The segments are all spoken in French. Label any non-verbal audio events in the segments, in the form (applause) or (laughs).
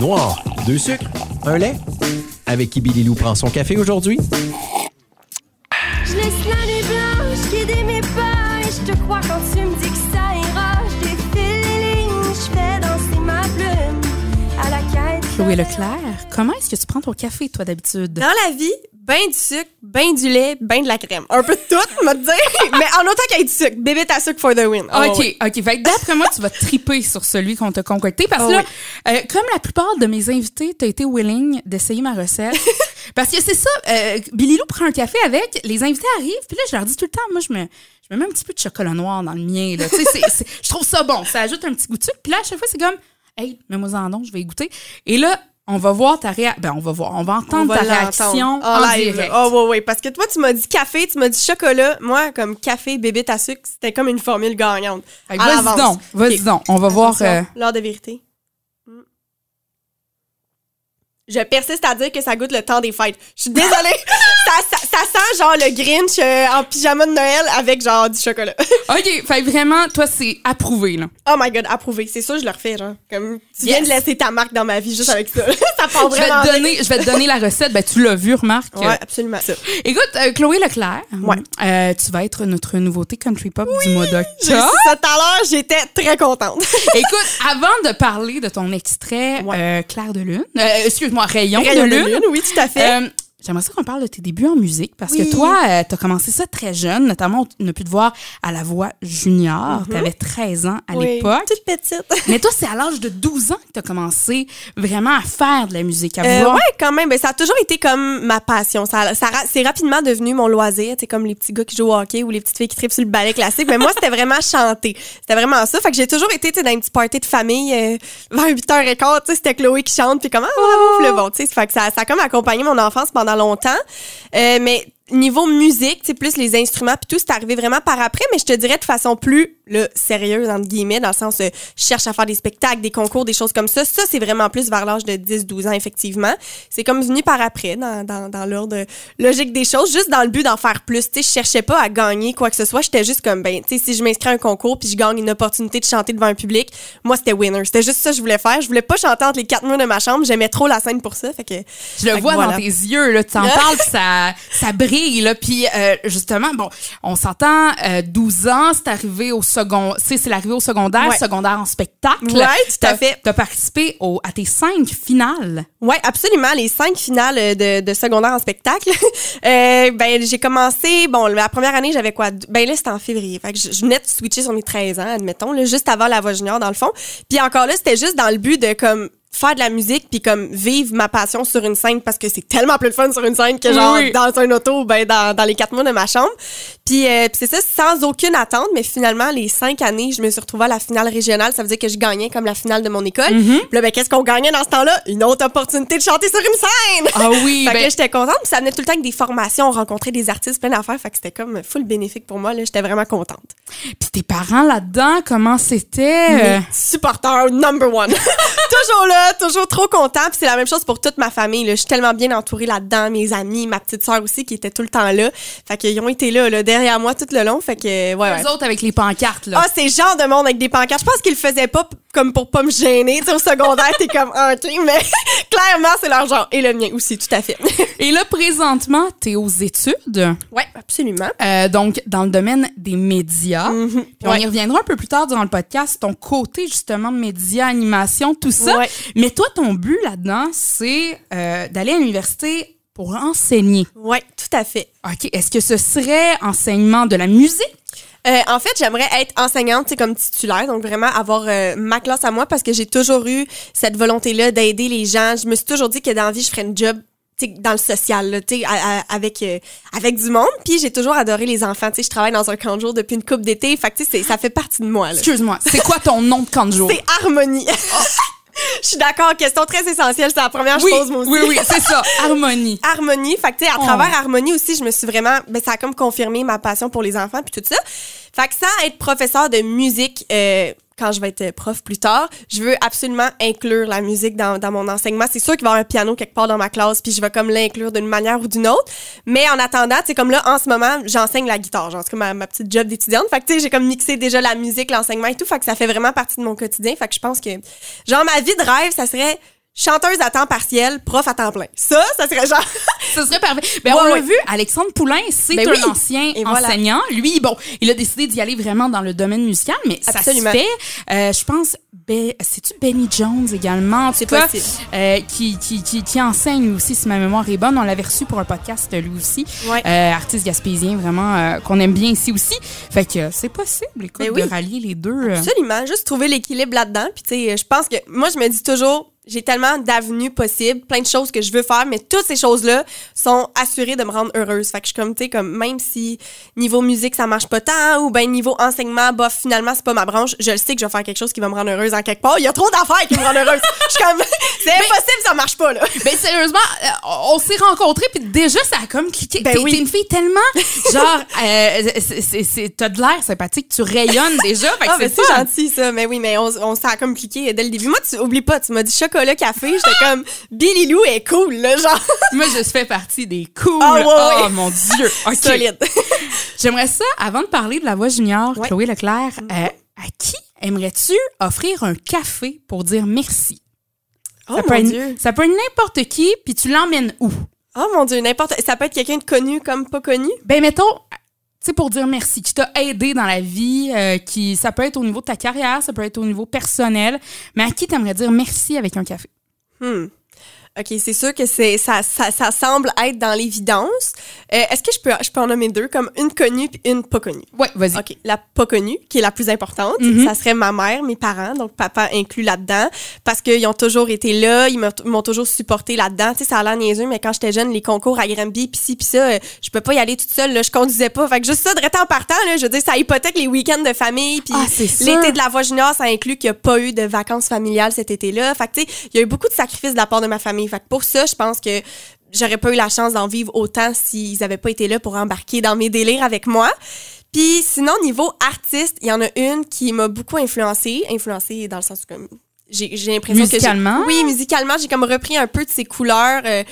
Noir, deux sucres, un lait. Avec qui Billy Lou prend son café aujourd'hui? Je laisse l'année blanche guider mes pas et je te crois quand tu me dis que ça ira. Je défile les lignes, je fais danser ma plume à la quête. Chloé Leclerc, comment est-ce que tu prends ton café, toi, d'habitude? Dans la vie, ben du sucre, ben du lait, ben de la crème. Un peu de tout, (laughs) me dire. Mais en autant qu'il y ait du sucre. Bébé ta sucre for the win. Oh, OK, oui. OK. Fait que d'après moi, tu vas triper sur celui qu'on t'a concocté. Parce que Oh là, euh, comme la plupart de mes invités, tu as été willing d'essayer ma recette. (laughs) parce que c'est ça, euh, Billy Lou prend un café avec, les invités arrivent, puis là, je leur dis tout le temps, moi, je me, je me mets un petit peu de chocolat noir dans le mien. Là. Tu sais, c'est- c'est- je trouve ça bon. Ça ajoute un petit goût de sucre. Puis là, à chaque fois, c'est comme, hey, mets-moi en don, je vais y goûter. Et là, on va voir ta réaction. Ben, on va voir, on va On entendre va ta réaction en, en live. direct. Oh, ouais, ouais. Parce que toi, tu m'as dit café, tu m'as dit chocolat. Moi, comme café, bébé ta sucre, c'était comme une formule gagnante. À Vas-y donc, vas-y Ok. donc. On va voir. Euh, L'heure de vérité. Mm. Je persiste à dire que ça goûte le temps des fêtes. Je suis désolée. (laughs) ça, ça, ça sent genre le Grinch euh, en pyjama de Noël avec genre du chocolat. (laughs) OK, fait vraiment, toi, c'est approuvé, là. oh my god, approuvé. C'est sûr, je le refais, genre. Comme, tu Yes. viens de laisser ta marque dans ma vie juste avec ça. (laughs) ça part Je vais, vraiment te donner, je vais te donner la recette. Ben, tu l'as vu, remarque. Ouais, absolument. Ça. Écoute, euh, Chloé Leclerc, Ouais. euh, tu vas être notre nouveauté country pop du mois d'octobre. ça tout à l'heure, j'étais très contente. (laughs) Écoute, avant de parler de ton extrait Ouais. euh, Clair de lune, euh, excuse-moi, Rayon, Rayon de lune, oui, tout à fait. J'aimerais ça qu'on parle de tes débuts en musique parce Oui. que toi, euh, t'as commencé ça très jeune, notamment on a pu te voir à la voix junior. T'avais 13 ans à. Oui, l'époque. Toute petite. (laughs) Mais toi, c'est à l'âge de 12 ans que t'as commencé vraiment à faire de la musique, à Euh, vouloir ouais, quand même. Ben, ça a toujours été comme ma passion. Ça, ça c'est rapidement devenu mon loisir. C'est comme les petits gars qui jouent au hockey ou les petites filles qui tripent sur le ballet classique. Mais moi, c'était vraiment chanter. C'était vraiment ça. Fait que j'ai toujours été tu dans une petite party de famille euh, vers 8h15. tu sais, C'était Chloé qui chante. Puis comment, ah, bravo, le bon. tu. Fait que ça, ça a comme accompagné mon enfance pendant longtemps. Euh, mais niveau musique, sais, plus les instruments puis tout, c'est arrivé vraiment par après, mais je te dirais de façon plus là, sérieuse, entre guillemets, dans le sens euh, je cherche à faire des spectacles, des concours, des choses comme ça. Ça, c'est vraiment plus vers l'âge de 10-12 ans, effectivement. C'est comme venu par après, dans, dans, dans l'ordre logique des choses, juste dans le but d'en faire plus. Tu sais, je cherchais pas à gagner quoi que ce soit. J'étais juste comme, ben, tu sais, si je m'inscris à un concours puis je gagne une opportunité de chanter devant un public, moi, c'était winner. C'était juste ça que je voulais faire. Je voulais pas chanter entre les quatre murs de ma chambre. J'aimais trop la scène pour ça. Fait que, Je le Fait vois voilà. dans tes yeux, là, tu en (laughs) parles, ça, ça brille, là. Puis euh, justement, bon, on s'entend, euh, 12 ans, c'est arrivé au second, tu c'est l'arrivée au secondaire, Ouais. secondaire en spectacle. Ouais, tout à T'as- fait. T'as participé au, à tes cinq finales. Ouais, absolument. Les cinq finales euh, de, de secondaire en spectacle. (laughs) euh, ben, j'ai commencé, bon, la première année, j'avais quoi? Ben là, c'était en février. Fait que je, je venais de switcher sur mes 13 ans, admettons, là, juste avant la voix junior, dans le fond. Puis encore là, c'était juste dans le but de, comme, faire de la musique puis comme vivre ma passion sur une scène parce que c'est tellement plus de fun sur une scène que genre Oui. dans un auto ben dans, dans les quatre mois de ma chambre puis euh, c'est ça sans aucune attente mais finalement les cinq années je me suis retrouvée à la finale régionale ça veut dire que je gagnais comme la finale de mon école puis là ben qu'est-ce qu'on gagnait dans ce temps-là? Une autre opportunité de chanter sur une scène Ah oui, (laughs) fait que ben- là, j'étais contente. Puis ça venait tout le temps avec des formations, on rencontrait des artistes, plein d'affaires. Fait que c'était comme full bénéfique pour moi. Là, j'étais vraiment contente. Puis tes parents là-dedans, comment c'était? Mais supporter number one. (laughs) toujours là, toujours trop content. Puis c'est la même chose pour toute ma famille. Là. Je suis tellement bien entourée là-dedans. Mes amis, ma petite sœur aussi qui était tout le temps là. Fait qu'ils ont été là, là, derrière moi tout le long. Fait que, ouais, ouais. Eux autres avec les pancartes, là. Ah, c'est genre de monde avec des pancartes. Je pense qu'ils le faisaient pas comme pour pas me gêner. Tu sais, au secondaire, t'es comme, (laughs) OK, mais (laughs) clairement, c'est leur genre. Et le mien aussi, tout à fait. (laughs) Et là, présentement, t'es aux études. ouais, absolument. Euh, donc, dans le domaine des médias. Puis on Ouais. y reviendra un peu plus tard durant le podcast, ton côté justement médias, animation, tout ça. Ouais. Mais toi, ton but là-dedans, c'est euh, d'aller à l'université pour enseigner. Ouais, tout à fait. OK. Est-ce que ce serait enseignement de la musique? Euh, en fait, j'aimerais être enseignante, tu sais, comme titulaire, donc vraiment avoir euh, ma classe à moi parce que j'ai toujours eu cette volonté-là d'aider les gens. Je me suis toujours dit que dans la vie, je ferais une job tu sais, dans le social, là, tu sais, à- à- avec euh, avec du monde. Puis j'ai toujours adoré les enfants. Tu sais, je travaille dans un camp de jour depuis une coupe d'été. Fait que tu sais, c'est- ça fait partie de moi. là. Excuse-moi, c'est quoi ton nom de camp de jour? C'est harmonie. (laughs) Je suis d'accord. Question très essentielle. C'est la première Oui, chose, moi aussi. oui, oui, c'est ça. (laughs) Harmonie. Harmonie. Fait que, tu sais, à Oh. travers Harmonie aussi, je me suis vraiment, ben, ça a comme confirmé ma passion pour les enfants puis tout ça. Fait que sans être professeur de musique, euh, quand je vais être prof plus tard, je veux absolument inclure la musique dans, mon enseignement. C'est sûr qu'il va y avoir un piano quelque part dans ma classe, puis je vais comme l'inclure d'une manière ou d'une autre. Mais en attendant, sais, comme là, en ce moment, j'enseigne la guitare. Genre, c'est comme ma, ma petite job d'étudiante. Fait que, tu sais, j'ai comme mixé déjà la musique, l'enseignement et tout. Fait que ça fait vraiment partie de mon quotidien. Fait que je pense que, genre, ma vie de rêve, ça serait chanteuse à temps partiel, prof à temps plein. Ça, ça serait genre... (laughs) Ce serait parfait. Ben, Ouais, on l'a ouais. vu, Alexandre Poulain, c'est Ben un oui. ancien Et voilà. enseignant. Lui, bon, il a décidé d'y aller vraiment dans le domaine musical, mais Absolument. ça se fait. Euh, je pense, ben, c'est-tu Benny Jones également? C'est possible. euh, qui, qui, qui, qui enseigne aussi, si ma mémoire est bonne. On l'avait reçu pour un podcast, lui aussi. Ouais. Euh, artiste gaspésien, vraiment, euh, qu'on aime bien ici aussi. Fait que euh, c'est possible, écoute, Ben oui. de rallier les deux. euh. Absolument, juste trouver l'équilibre là-dedans. Puis tu sais, je pense que moi je me dis toujours, j'ai tellement d'avenues possibles, plein de choses que je veux faire, mais toutes ces choses-là sont assurées de me rendre heureuse. Fait que je suis comme tu sais comme même si niveau musique ça marche pas tant ou ben niveau enseignement bof finalement c'est pas ma branche, je le sais que je vais faire quelque chose qui va me rendre heureuse en quelque part. Il y a trop d'affaires qui me rendent heureuse. Je suis comme c'est impossible, ça marche pas là. (laughs) Ben sérieusement, euh, on s'est rencontrés puis déjà ça a comme cliqué. Ben T'es oui. t'es une fille tellement genre (laughs) euh, c'est- c'est- c'est- t'as de l'air sympathique, tu rayonnes déjà. Fait que Ah, c'est c'est fun. gentil, ça. Mais oui, mais on, on s'est comme cliqué dès le début. Moi, tu oublies pas, tu m'as dit chocolat, café. J'étais comme, Billy Lou est cool, là, genre. (laughs) Moi je fais partie des cool. Ah, ouais, oh ouais. mon dieu. Ok. Solide. J'aimerais ça avant de parler de la voix junior, Ouais. Chloé Leclerc, euh, à qui aimerais-tu offrir un café pour dire merci? Oh, Ça peut mon être- Dieu. Ça peut être n'importe qui, puis tu l'emmènes où? Oh, mon Dieu, n'importe. Ça peut être quelqu'un de connu comme pas connu? Ben mettons, tu sais pour dire merci, qui t'a aidé dans la vie, euh, qui ça peut être au niveau de ta carrière, ça peut être au niveau personnel, mais à qui t'aimerais dire merci avec un café? Hmm. OK, c'est sûr que c'est ça, ça, ça semble être dans l'évidence. Euh, Est-ce que je peux, je peux en nommer deux, comme une connue puis une pas connue? Ouais, vas-y. OK, la pas connue, qui est la plus importante, Mhm. ça serait ma mère, mes parents, donc papa inclus là-dedans, parce qu'ils ont toujours été là, ils m'ont- toujours supporté là-dedans. Tu sais, ça a l'air niaiseux, mais quand j'étais jeune, les concours à Granby, pis ci, pis ça, euh, je peux pas y aller toute seule, là, je conduisais pas. Fait que juste ça, de en partant, là, je veux dire, ça hypothèque les week-ends de famille, puis Ah, l'été de la voix junior, ça inclut qu'il y a pas eu de vacances familiales cet été-là. Fait que, tu sais, il y a eu beaucoup de sacrifices de la part de ma famille. Fait que pour ça, je pense que j'aurais pas eu la chance d'en vivre autant s'ils avaient pas été là pour embarquer dans mes délires avec moi. Puis sinon, niveau artiste, il y en a une qui m'a beaucoup influencée. Influencée dans le sens comme... J'ai l'impression que... Musicalement? Oui, musicalement, j'ai comme repris un peu de ses couleurs... euh,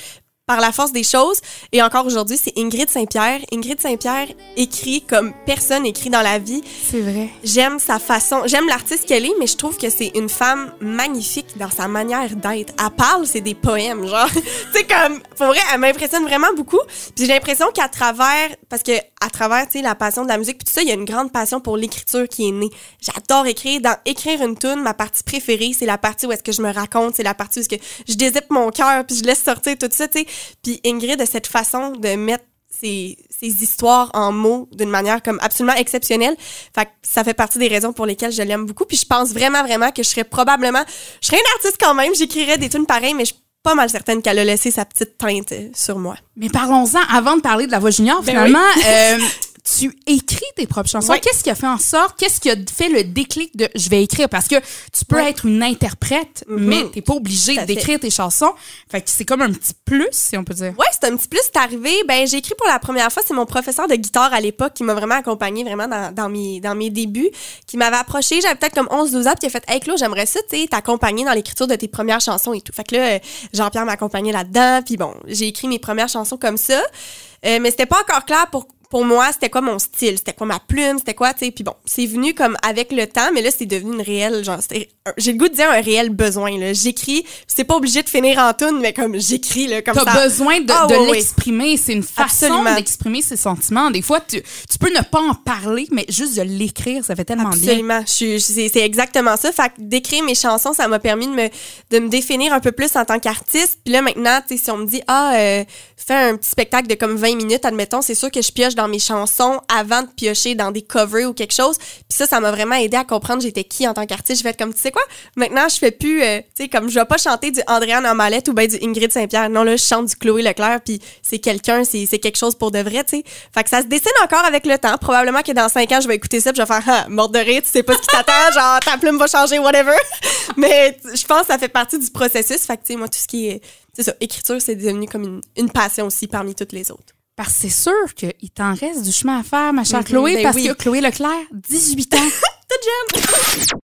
par la force des choses. Et encore aujourd'hui, c'est Ingrid Saint-Pierre. Ingrid Saint-Pierre écrit comme personne écrit dans la vie. C'est vrai. J'aime sa façon, j'aime l'artiste qu'elle est, mais je trouve que c'est une femme magnifique dans sa manière d'être. Elle parle, c'est des poèmes, genre. (laughs) tu sais, comme, pour vrai, elle m'impressionne vraiment beaucoup. Puis j'ai l'impression qu'à travers, parce que à travers, tu sais, la passion de la musique, puis tout ça, il y a une grande passion pour l'écriture qui est née. J'adore écrire. Dans écrire une tune, ma partie préférée, c'est la partie où est-ce que je me raconte, c'est la partie où est-ce que je dézippe mon cœur, puis je laisse sortir tout ça, tu sais. Puis Ingrid a cette façon de mettre ses, ses histoires en mots d'une manière comme absolument exceptionnelle. Fait que ça fait partie des raisons pour lesquelles je l'aime beaucoup. Puis je pense vraiment, vraiment que je serais probablement... Je serais une artiste quand même, j'écrirais des tunes pareilles, mais je suis pas mal certaine qu'elle a laissé sa petite teinte euh, sur moi. Mais parlons-en, avant de parler de la voix junior, Ben finalement, euh, (laughs) tu écris tes propres chansons. Qu'est-ce qui a fait en sorte, qu'est-ce qui a fait le déclic de je vais écrire? Parce que tu peux être une interprète, Mhm. mais t'es pas obligé d'écrire tes chansons. Fait que c'est comme un petit plus, si on peut dire. Ouais, c'est un petit plus. C'est arrivé. Ben, j'ai écrit pour la première fois. C'est mon professeur de guitare à l'époque qui m'a vraiment accompagné vraiment dans, dans mes, dans mes débuts, qui m'avait approché. J'avais peut-être comme 11-12 ans, puis il a fait Hey, Claude, j'aimerais ça, tu t'accompagner dans l'écriture de tes premières chansons et tout. Fait que là, euh, Jean-Pierre m'a accompagné là-dedans, puis bon, j'ai écrit mes premières chansons comme ça. Euh, mais c'était pas encore clair pour pour moi, c'était quoi mon style, c'était quoi ma plume, c'était quoi, tu sais? Puis bon, c'est venu comme avec le temps, mais là, c'est devenu une réelle, genre, j'ai le goût de dire un réel besoin, là. J'écris, c'est pas obligé de finir en tune, mais comme j'écris, là, comme ça. T'as besoin de, Ah, de l'exprimer. C'est une façon Absolument. d'exprimer ses sentiments. Des fois, tu, tu peux ne pas en parler, mais juste de l'écrire, ça fait tellement bien. Absolument. Je suis- c'est, c'est exactement ça. Fait que d'écrire mes chansons, ça m'a permis de me, de me définir un peu plus en tant qu'artiste. Puis là, maintenant, tu sais, si on me dit, ah, euh, fais un petit spectacle de comme 20 minutes, admettons, c'est sûr que je pioche dans mes chansons avant de piocher dans des covers ou quelque chose. Puis ça, ça m'a vraiment aidé à comprendre j'étais qui en tant qu'artiste. Je vais être comme, tu sais quoi, maintenant, je fais plus, euh, tu sais, comme je vais pas chanter du Andréane en mallette ou ben du Ingrid Saint-Pierre. Non, là, je chante du Chloé Leclerc, puis c'est quelqu'un, c'est, quelque chose pour de vrai, tu sais. Fait que ça se dessine encore avec le temps. Probablement que dans 5 ans, je vais écouter ça, puis je vais faire, ah, mort de rire, tu sais pas ce qui t'attend, (laughs) genre, ta plume va changer, whatever. (laughs) Mais je pense que ça fait partie du processus. Fait que, tu sais, moi, tout ce qui est, c'est ça, écriture, c'est devenu comme une, une passion aussi parmi toutes les autres. Parce que c'est sûr qu'il t'en reste du chemin à faire, ma chère Mhm, Chloé, ben parce oui. que Chloé Leclerc, 18 ans. (laughs) Toute jeune!